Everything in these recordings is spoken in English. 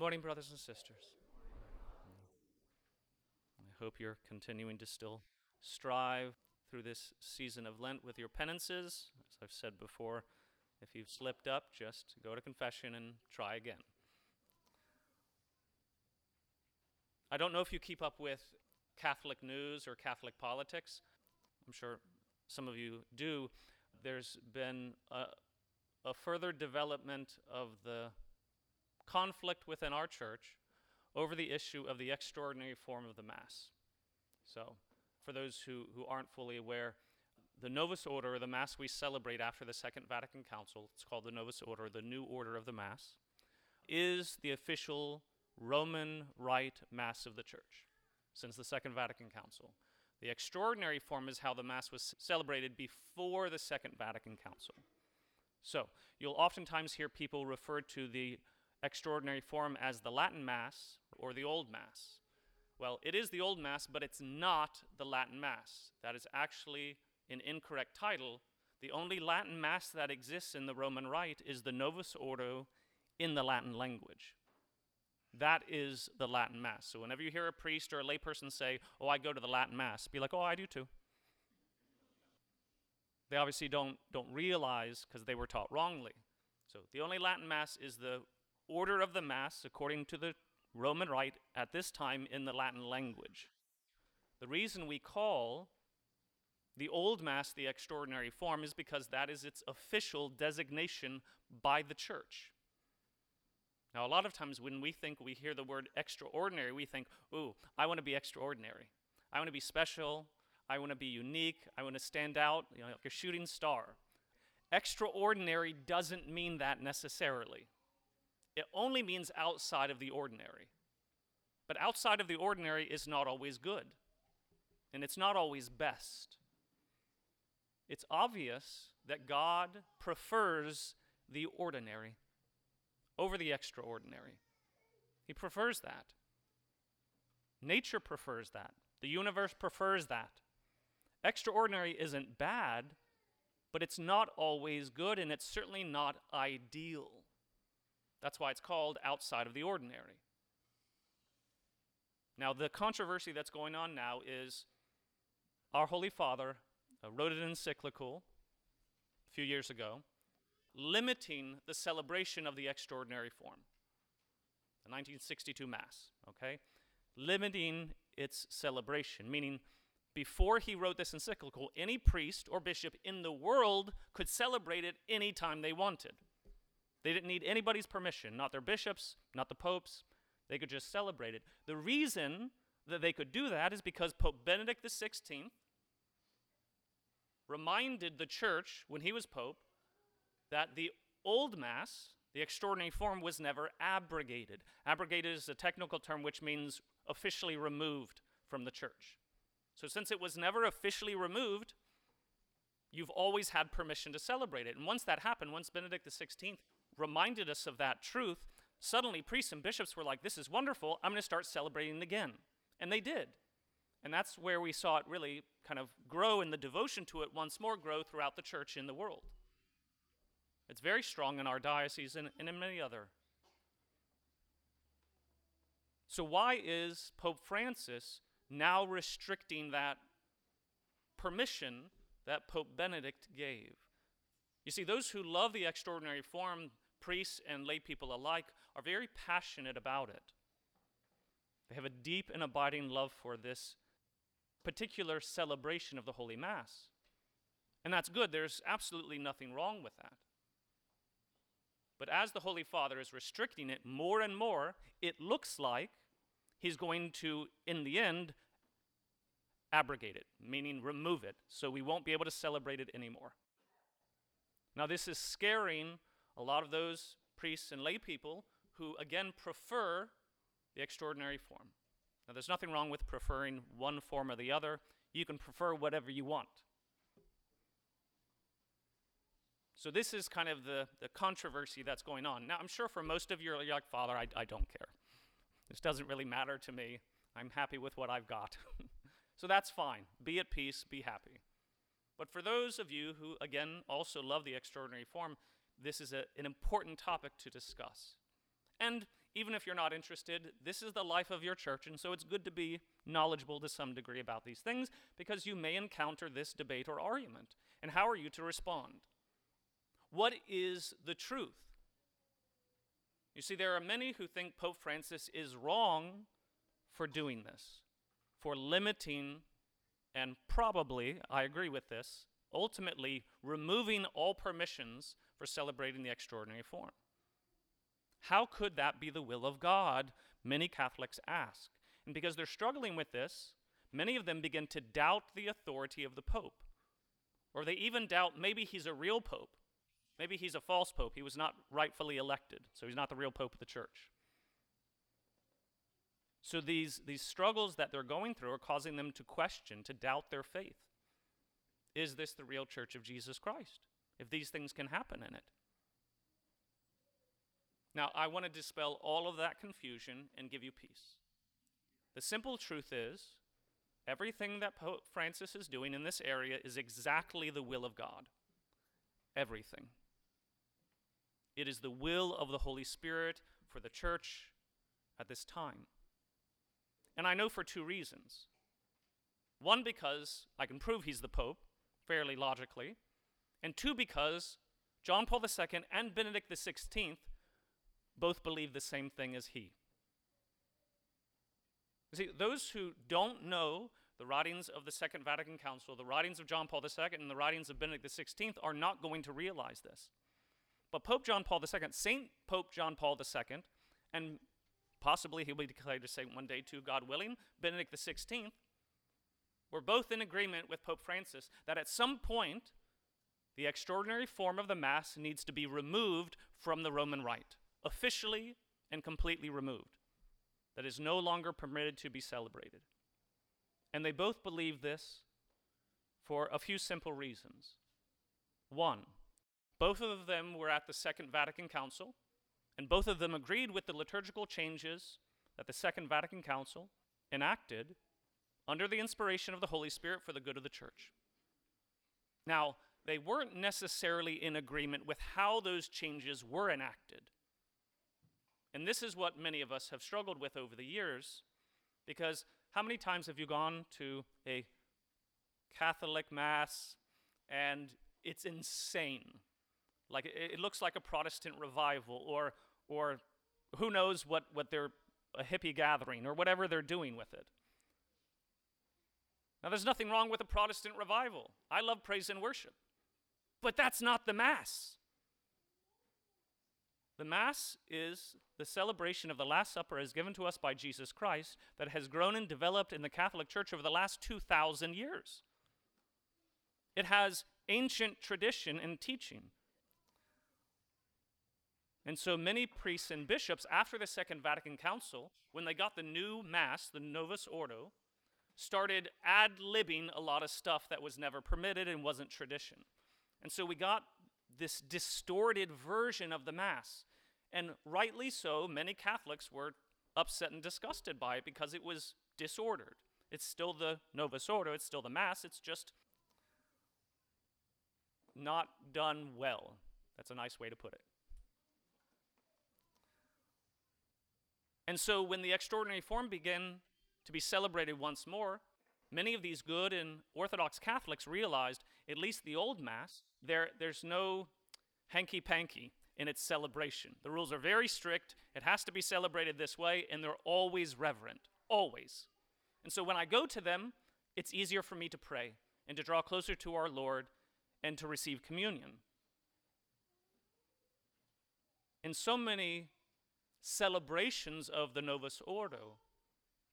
morning, brothers and sisters. I hope you're continuing to still strive through this season of Lent with your penances. As I've said before, if you've slipped up, just go to confession and try again. I don't know if you keep up with Catholic news or Catholic politics. I'm sure some of you do. There's been a, a further development of the conflict within our church over the issue of the extraordinary form of the Mass. So, for those who, who aren't fully aware, the Novus Ordo, the Mass we celebrate after the Second Vatican Council, it's called the Novus Ordo, the new order of the Mass, is the official Roman Rite Mass of the Church since the Second Vatican Council. The extraordinary form is how the Mass was celebrated before the Second Vatican Council. So, you'll oftentimes hear people refer to the extraordinary form as the Latin Mass or the Old Mass. Well, it is the Old Mass, but it's not the Latin Mass. That is actually an incorrect title. The only Latin Mass that exists in the Roman Rite is the Novus Ordo in the Latin language. That is the Latin Mass. So whenever you hear a priest or a layperson say, Oh, I go to the Latin Mass, be like, Oh, I do too. They obviously don't, don't realize because they were taught wrongly. So the only Latin Mass is the order of the Mass according to the Roman Rite at this time in the Latin language. The reason we call the Old Mass the extraordinary form is because that is its official designation by the church. Now, a lot of times when we think we hear the word extraordinary, we think, ooh, I want to be extraordinary. I want to be special. I want to be unique. I want to stand out you know, like a shooting star. Extraordinary doesn't mean that necessarily. It only means outside of the ordinary. But outside of the ordinary is not always good, and it's not always best. It's obvious that God prefers the ordinary over the extraordinary. He prefers that. Nature prefers that. The universe prefers that. Extraordinary isn't bad, but it's not always good, and it's certainly not ideal. That's why it's called outside of the ordinary. Now, the controversy that's going on now is our Holy Father uh, wrote an encyclical a few years ago limiting the celebration of the extraordinary form. The 1962 Mass, okay? Limiting its celebration, meaning before he wrote this encyclical, any priest or bishop in the world could celebrate it any time they wanted. They didn't need anybody's permission, not their bishops, not the popes. They could just celebrate it. The reason that they could do that is because Pope Benedict XVI reminded the church when he was pope that the old Mass, the extraordinary form, was never abrogated. Abrogated is a technical term which means officially removed from the church. So, since it was never officially removed, you've always had permission to celebrate it. And once that happened, once Benedict XVI reminded us of that truth, suddenly priests and bishops were like, This is wonderful, I'm going to start celebrating again. And they did. And that's where we saw it really kind of grow in the devotion to it once more grow throughout the church in the world. It's very strong in our diocese and, and in many other. So, why is Pope Francis now restricting that permission that Pope Benedict gave? You see, those who love the extraordinary form, priests and lay people alike, are very passionate about it. They have a deep and abiding love for this particular celebration of the Holy Mass. And that's good. There's absolutely nothing wrong with that. But as the Holy Father is restricting it more and more, it looks like he's going to, in the end, abrogate it, meaning remove it, so we won't be able to celebrate it anymore. Now, this is scaring a lot of those priests and lay people who, again, prefer the extraordinary form. Now, there's nothing wrong with preferring one form or the other. You can prefer whatever you want. So this is kind of the, the controversy that's going on. Now, I'm sure for most of you, you're like, Father, I, I don't care. This doesn't really matter to me. I'm happy with what I've got. so that's fine. Be at peace, be happy. But for those of you who, again, also love the extraordinary form, this is a, an important topic to discuss. And even if you're not interested, this is the life of your church, and so it's good to be knowledgeable to some degree about these things because you may encounter this debate or argument. And how are you to respond? What is the truth? You see, there are many who think Pope Francis is wrong for doing this, for limiting, and probably, I agree with this, ultimately removing all permissions for celebrating the extraordinary form. How could that be the will of God? Many Catholics ask. And because they're struggling with this, many of them begin to doubt the authority of the Pope. Or they even doubt maybe he's a real Pope. Maybe he's a false Pope. He was not rightfully elected, so he's not the real Pope of the Church. So these, these struggles that they're going through are causing them to question, to doubt their faith. Is this the real Church of Jesus Christ? If these things can happen in it. Now, I want to dispel all of that confusion and give you peace. The simple truth is, everything that Pope Francis is doing in this area is exactly the will of God. Everything. It is the will of the Holy Spirit for the church at this time. And I know for two reasons. One, because I can prove he's the Pope fairly logically, and two, because John Paul II and Benedict XVI both believe the same thing as he. You see, those who don't know the writings of the Second Vatican Council, the writings of John Paul II, and the writings of Benedict XVI are not going to realize this. But Pope John Paul II, Saint Pope John Paul II, and possibly he'll be declared a saint one day too, God willing, Benedict XVI, were both in agreement with Pope Francis that at some point the extraordinary form of the Mass needs to be removed from the Roman Rite officially and completely removed, that is no longer permitted to be celebrated. And they both believe this for a few simple reasons. One, both of them were at the Second Vatican Council, and both of them agreed with the liturgical changes that the Second Vatican Council enacted under the inspiration of the Holy Spirit for the good of the church. Now, they weren't necessarily in agreement with how those changes were enacted. And this is what many of us have struggled with over the years, because how many times have you gone to a Catholic Mass and it's insane? Like it, looks like a Protestant revival, or, or who knows what, what they're, a hippie gathering, or whatever they're doing with it. Now, there's nothing wrong with a Protestant revival. I love praise and worship. But that's not the Mass. The Mass is the celebration of the Last Supper as given to us by Jesus Christ that has grown and developed in the Catholic Church over the last 2,000 years. It has ancient tradition and teaching. And so many priests and bishops, after the Second Vatican Council, when they got the new Mass, the Novus Ordo, started ad libbing a lot of stuff that was never permitted and wasn't tradition. And so we got this distorted version of the Mass. And rightly so, many Catholics were upset and disgusted by it because it was disordered. It's still the Novus Ordo, it's still the Mass, it's just not done well. That's a nice way to put it. And so when the extraordinary form began to be celebrated once more, many of these good and Orthodox Catholics realized, at least the old Mass, there, there's no hanky panky in its celebration. The rules are very strict. It has to be celebrated this way, and they're always reverent. Always. And so when I go to them, it's easier for me to pray and to draw closer to our Lord and to receive communion. In so many celebrations of the Novus Ordo,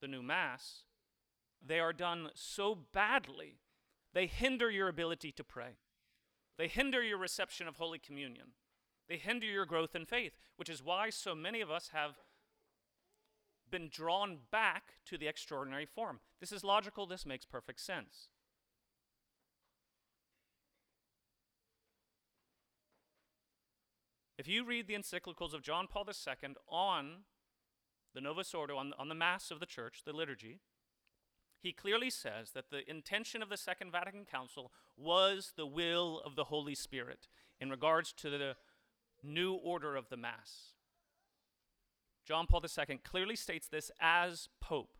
the new Mass, they are done so badly, they hinder your ability to pray. They hinder your reception of Holy Communion. They hinder your growth in faith, which is why so many of us have been drawn back to the extraordinary form. This is logical, this makes perfect sense. If you read the encyclicals of John Paul II on the Novus Ordo, on, on the Mass of the Church, the liturgy, he clearly says that the intention of the Second Vatican Council was the will of the Holy Spirit in regards to the new order of the Mass. John Paul II, clearly states this as Pope.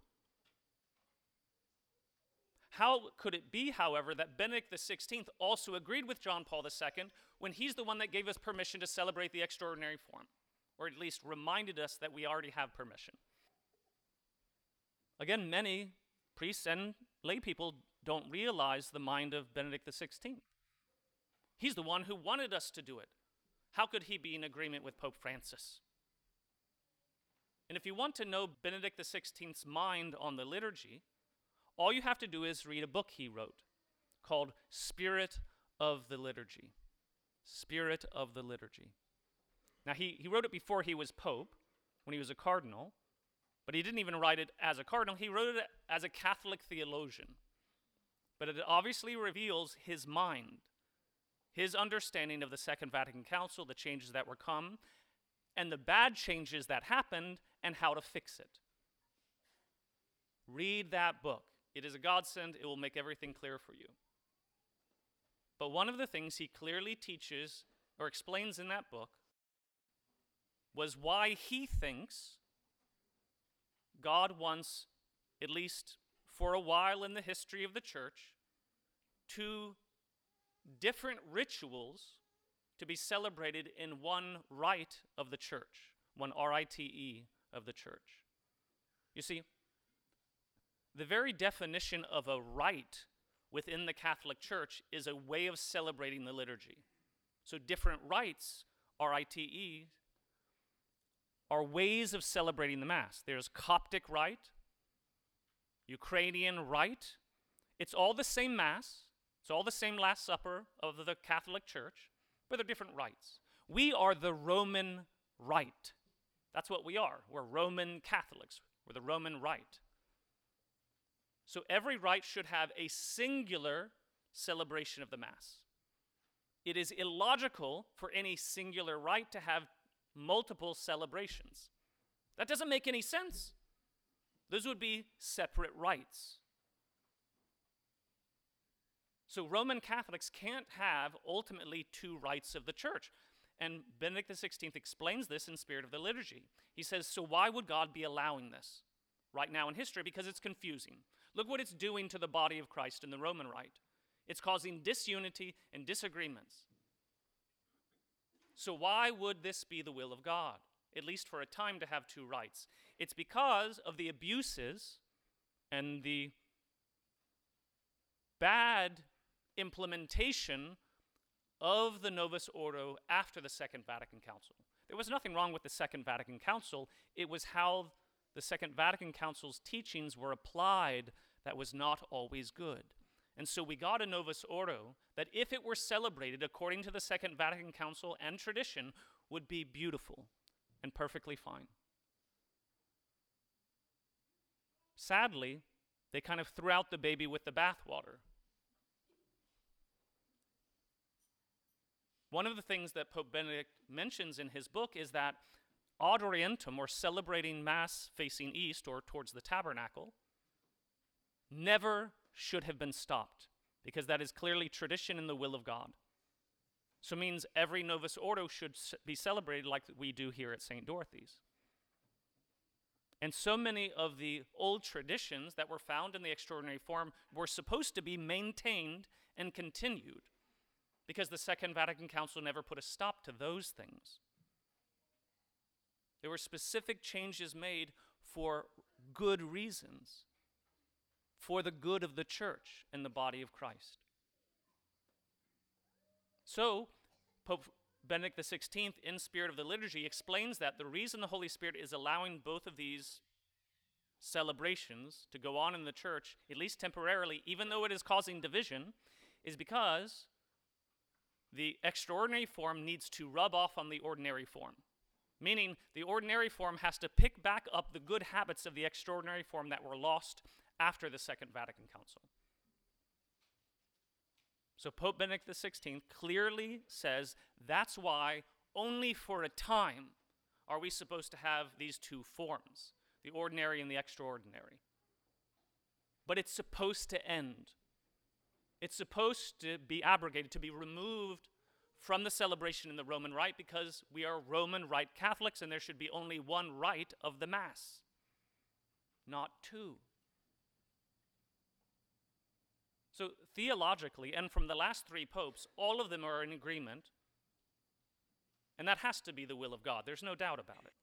How could it be, however, that Benedict XVI also agreed with John Paul II when he's the one that gave us permission to celebrate the extraordinary form, or at least reminded us that we already have permission? Again, many priests and lay people don't realize the mind of Benedict XVI. He's the one who wanted us to do it. How could he be in agreement with Pope Francis? And if you want to know Benedict XVI's mind on the liturgy, all you have to do is read a book he wrote called Spirit of the Liturgy. Spirit of the Liturgy. Now, he, he wrote it before he was Pope, when he was a cardinal, but he didn't even write it as a cardinal, he wrote it as a Catholic theologian. But it obviously reveals his mind, his understanding of the Second Vatican Council, the changes that were come, and the bad changes that happened, and how to fix it. Read that book. It is a godsend, it will make everything clear for you. But one of the things he clearly teaches or explains in that book was why he thinks God wants, at least for a while in the history of the church, two different rituals to be celebrated in one rite of the church, one R I T E of the church. You see, the very definition of a rite within the Catholic Church is a way of celebrating the liturgy. So, different rites, R I T E, are ways of celebrating the Mass. There's Coptic rite, Ukrainian rite. It's all the same Mass, it's all the same Last Supper of the Catholic Church, but they're different rites. We are the Roman rite. That's what we are. We're Roman Catholics, we're the Roman rite. So every rite should have a singular celebration of the Mass. It is illogical for any singular rite to have multiple celebrations. That doesn't make any sense. Those would be separate rites. So Roman Catholics can't have ultimately two rites of the church. And Benedict XVI explains this in Spirit of the Liturgy. He says, So why would God be allowing this right now in history? Because it's confusing. Look what it's doing to the body of Christ in the Roman Rite. It's causing disunity and disagreements. So, why would this be the will of God, at least for a time, to have two rites? It's because of the abuses and the bad implementation of the Novus Ordo after the Second Vatican Council. There was nothing wrong with the Second Vatican Council, it was how the Second Vatican Council's teachings were applied that was not always good. And so we got a Novus Ordo that, if it were celebrated according to the Second Vatican Council and tradition, would be beautiful and perfectly fine. Sadly, they kind of threw out the baby with the bathwater. One of the things that Pope Benedict mentions in his book is that ad orientem, or celebrating Mass facing east or towards the tabernacle, never should have been stopped because that is clearly tradition in the will of God. So it means every Novus Ordo should be celebrated like we do here at St. Dorothy's. And so many of the old traditions that were found in the extraordinary form were supposed to be maintained and continued because the Second Vatican Council never put a stop to those things. There were specific changes made for good reasons for the good of the church and the body of Christ. So, Pope Benedict XVI, in Spirit of the Liturgy, explains that the reason the Holy Spirit is allowing both of these celebrations to go on in the church, at least temporarily, even though it is causing division, is because the extraordinary form needs to rub off on the ordinary form. Meaning, the ordinary form has to pick back up the good habits of the extraordinary form that were lost after the Second Vatican Council. So Pope Benedict XVI clearly says that's why only for a time are we supposed to have these two forms, the ordinary and the extraordinary. But it's supposed to end. It's supposed to be abrogated, to be removed from the celebration in the Roman Rite because we are Roman Rite Catholics and there should be only one rite of the Mass, not two. So, theologically, and from the last three popes, all of them are in agreement, and that has to be the will of God. There's no doubt about it.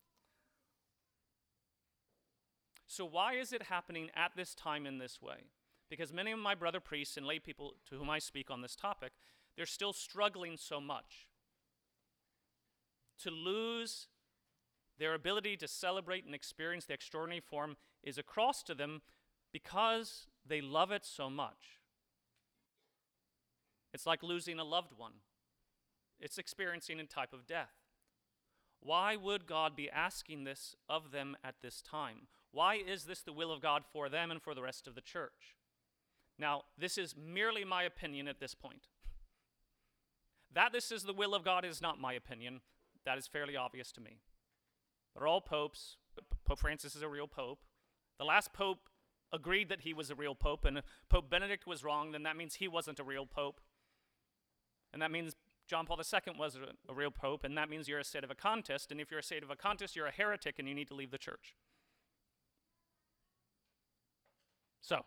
So, why is it happening at this time in this way? Because many of my brother priests and lay people to whom I speak on this topic, they're still struggling so much to lose their ability to celebrate and experience the extraordinary form is across to them because they love it so much. It's like losing a loved one, it's experiencing a type of death. Why would God be asking this of them at this time? Why is this the will of God for them and for the rest of the church? Now, this is merely my opinion at this point. That this is the will of God is not my opinion. That is fairly obvious to me. They're all popes. Pope Francis is a real pope. The last pope agreed that he was a real pope, and if Pope Benedict was wrong, then that means he wasn't a real pope. And that means John Paul II was a, a real pope, and that means you're a sedevacantist. and if you're a sedevacantist, you're a heretic and you need to leave the church. So,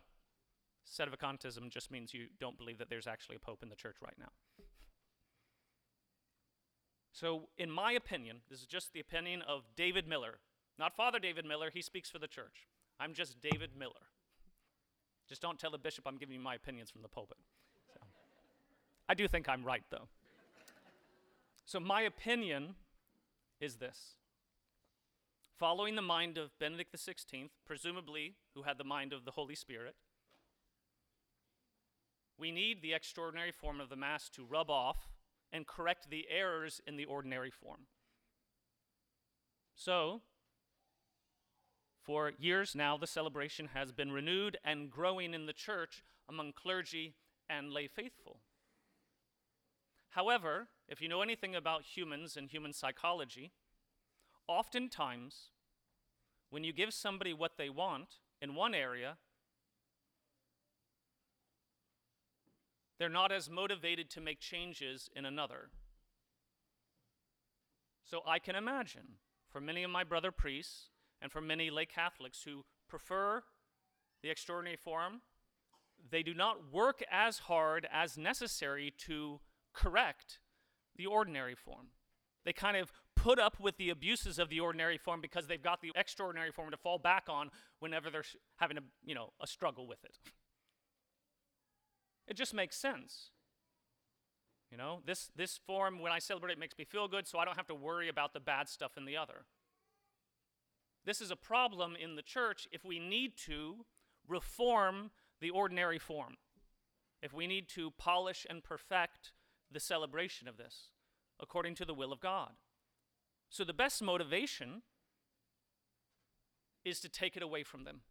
sedevacantism just means you don't believe that there's actually a pope in the church right now. So, in my opinion, this is just the opinion of David Miller, not Father David Miller, he speaks for the church. I'm just David Miller. Just don't tell the bishop I'm giving you my opinions from the pulpit. I do think I'm right, though. So, my opinion is this following the mind of Benedict XVI, presumably who had the mind of the Holy Spirit, we need the extraordinary form of the Mass to rub off and correct the errors in the ordinary form. So, for years now, the celebration has been renewed and growing in the church among clergy and lay faithful. However, if you know anything about humans and human psychology, oftentimes when you give somebody what they want in one area, they're not as motivated to make changes in another. So I can imagine for many of my brother priests and for many lay Catholics who prefer the extraordinary form, they do not work as hard as necessary to correct the ordinary form. They kind of put up with the abuses of the ordinary form because they've got the extraordinary form to fall back on whenever they're having a, you know, a struggle with it. It just makes sense. You know, this, this form, when I celebrate it, makes me feel good, so I don't have to worry about the bad stuff in the other. This is a problem in the church if we need to reform the ordinary form, if we need to polish and perfect the celebration of this according to the will of God. So the best motivation is to take it away from them.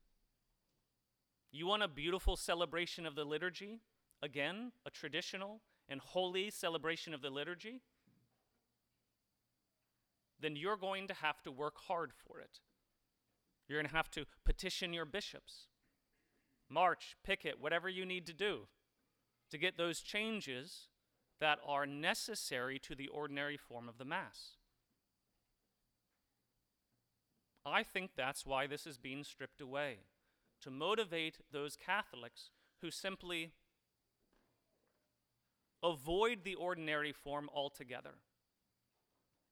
You want a beautiful celebration of the liturgy? Again, a traditional and holy celebration of the liturgy? Then you're going to have to work hard for it. You're going to have to petition your bishops, march, picket, whatever you need to do to get those changes that are necessary to the ordinary form of the Mass. I think that's why this is being stripped away to motivate those Catholics who simply avoid the ordinary form altogether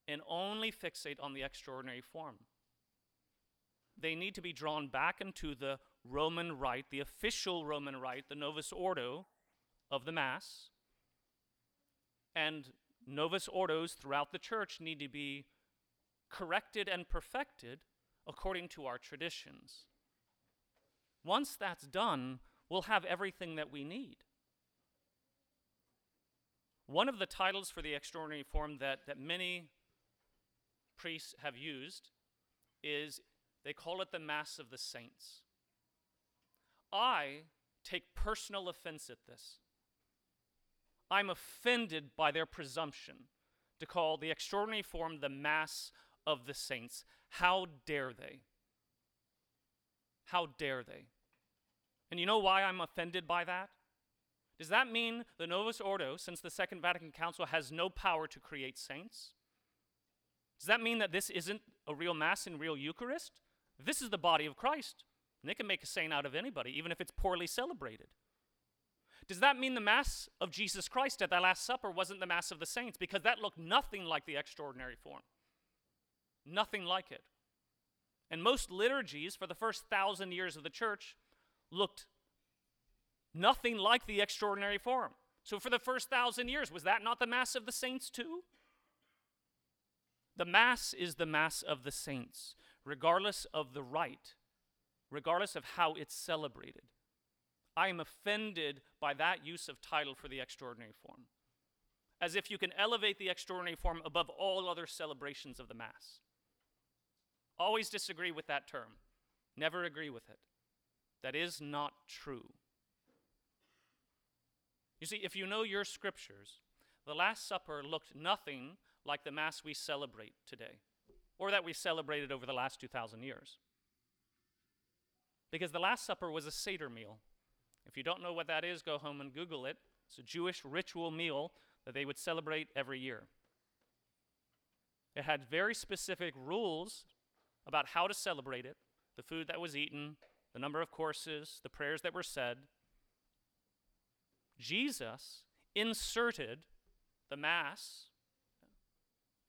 and only fixate on the extraordinary form. They need to be drawn back into the Roman rite, the official Roman rite, the Novus Ordo of the Mass. And Novus Ordos throughout the church need to be corrected and perfected according to our traditions. Once that's done, we'll have everything that we need. One of the titles for the extraordinary form that, that many priests have used is they call it the Mass of the Saints. I take personal offense at this. I'm offended by their presumption to call the extraordinary form the Mass of the Saints. How dare they? How dare they? And you know why I'm offended by that? Does that mean the Novus Ordo, since the Second Vatican Council, has no power to create saints? Does that mean that this isn't a real Mass and real Eucharist? This is the body of Christ. And they can make a saint out of anybody, even if it's poorly celebrated. Does that mean the Mass of Jesus Christ at the Last Supper wasn't the Mass of the saints? Because that looked nothing like the extraordinary form. Nothing like it. And most liturgies for the first thousand years of the church looked nothing like the extraordinary form. So, for the first thousand years, was that not the Mass of the saints too? The Mass is the Mass of the saints, regardless of the rite, regardless of how it's celebrated. I am offended by that use of title for the extraordinary form, as if you can elevate the extraordinary form above all other celebrations of the Mass. Always disagree with that term, never agree with it. That is not true. You see, if you know your scriptures, the Last Supper looked nothing like the Mass we celebrate today, or that we celebrated over the last 2,000 years. Because the Last Supper was a Seder meal. If you don't know what that is, go home and Google it. It's a Jewish ritual meal that they would celebrate every year. It had very specific rules about how to celebrate it, the food that was eaten, the number of courses, the prayers that were said. Jesus inserted the Mass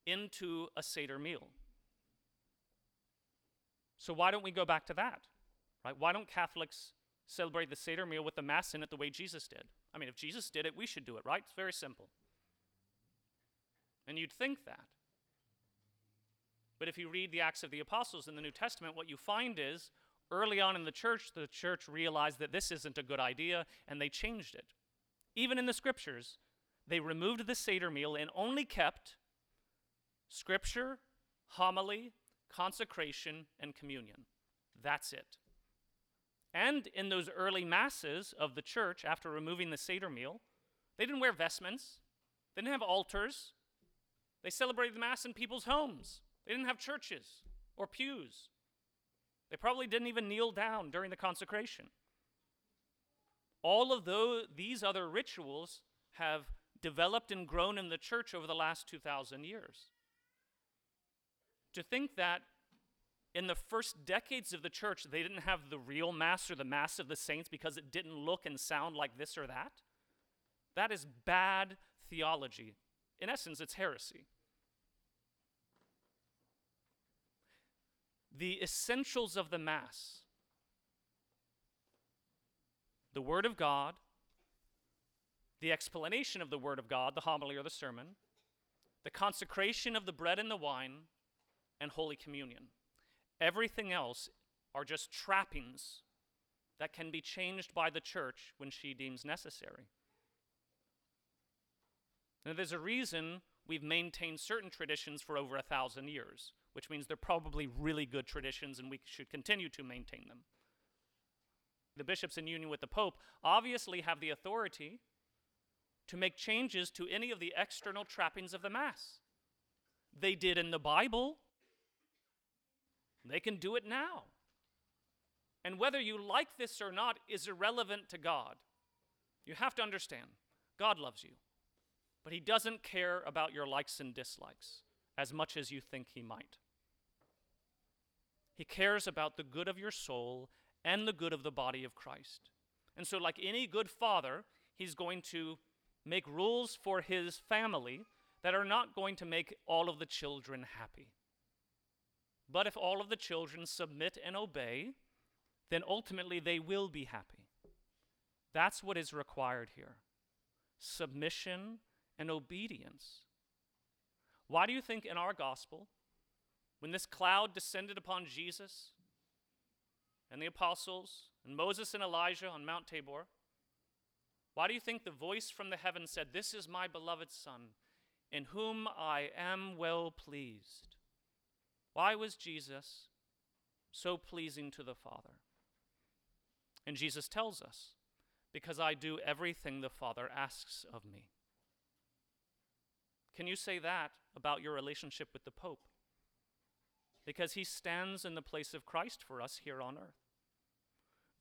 into a Seder meal. So why don't we go back to that? Right? Why don't Catholics celebrate the Seder meal with the Mass in it the way Jesus did? I mean, if Jesus did it, we should do it, right? It's very simple. And you'd think that. But if you read the Acts of the Apostles in the New Testament, what you find is early on in the church, the church realized that this isn't a good idea and they changed it. Even in the scriptures, they removed the Seder meal and only kept scripture, homily, consecration, and communion. That's it. And in those early masses of the church, after removing the Seder meal, they didn't wear vestments, they didn't have altars, they celebrated the Mass in people's homes. They didn't have churches or pews. They probably didn't even kneel down during the consecration. All of those, these other rituals have developed and grown in the church over the last 2,000 years. To think that in the first decades of the church, they didn't have the real Mass or the Mass of the saints because it didn't look and sound like this or that, that is bad theology. In essence, it's heresy. the essentials of the Mass the Word of God, the explanation of the Word of God, the homily or the sermon, the consecration of the bread and the wine, and Holy Communion. Everything else are just trappings that can be changed by the church when she deems necessary. Now, there's a reason we've maintained certain traditions for over a thousand years which means they're probably really good traditions and we should continue to maintain them. The bishops, in union with the Pope, obviously have the authority to make changes to any of the external trappings of the Mass. They did in the Bible, they can do it now. And whether you like this or not is irrelevant to God. You have to understand God loves you, but He doesn't care about your likes and dislikes as much as you think He might. He cares about the good of your soul and the good of the body of Christ. And so, like any good father, he's going to make rules for his family that are not going to make all of the children happy. But if all of the children submit and obey, then ultimately they will be happy. That's what is required here submission and obedience. Why do you think in our gospel when this cloud descended upon Jesus and the apostles and Moses and Elijah on Mount Tabor, why do you think the voice from the heaven said, This is my beloved Son, in whom I am well pleased? Why was Jesus so pleasing to the Father? And Jesus tells us, Because I do everything the Father asks of me. Can you say that about your relationship with the Pope? because he stands in the place of Christ for us here on earth.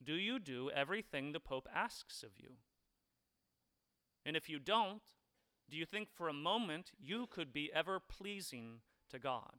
Do you do everything the Pope asks of you? And if you don't, do you think for a moment you could be ever pleasing to God?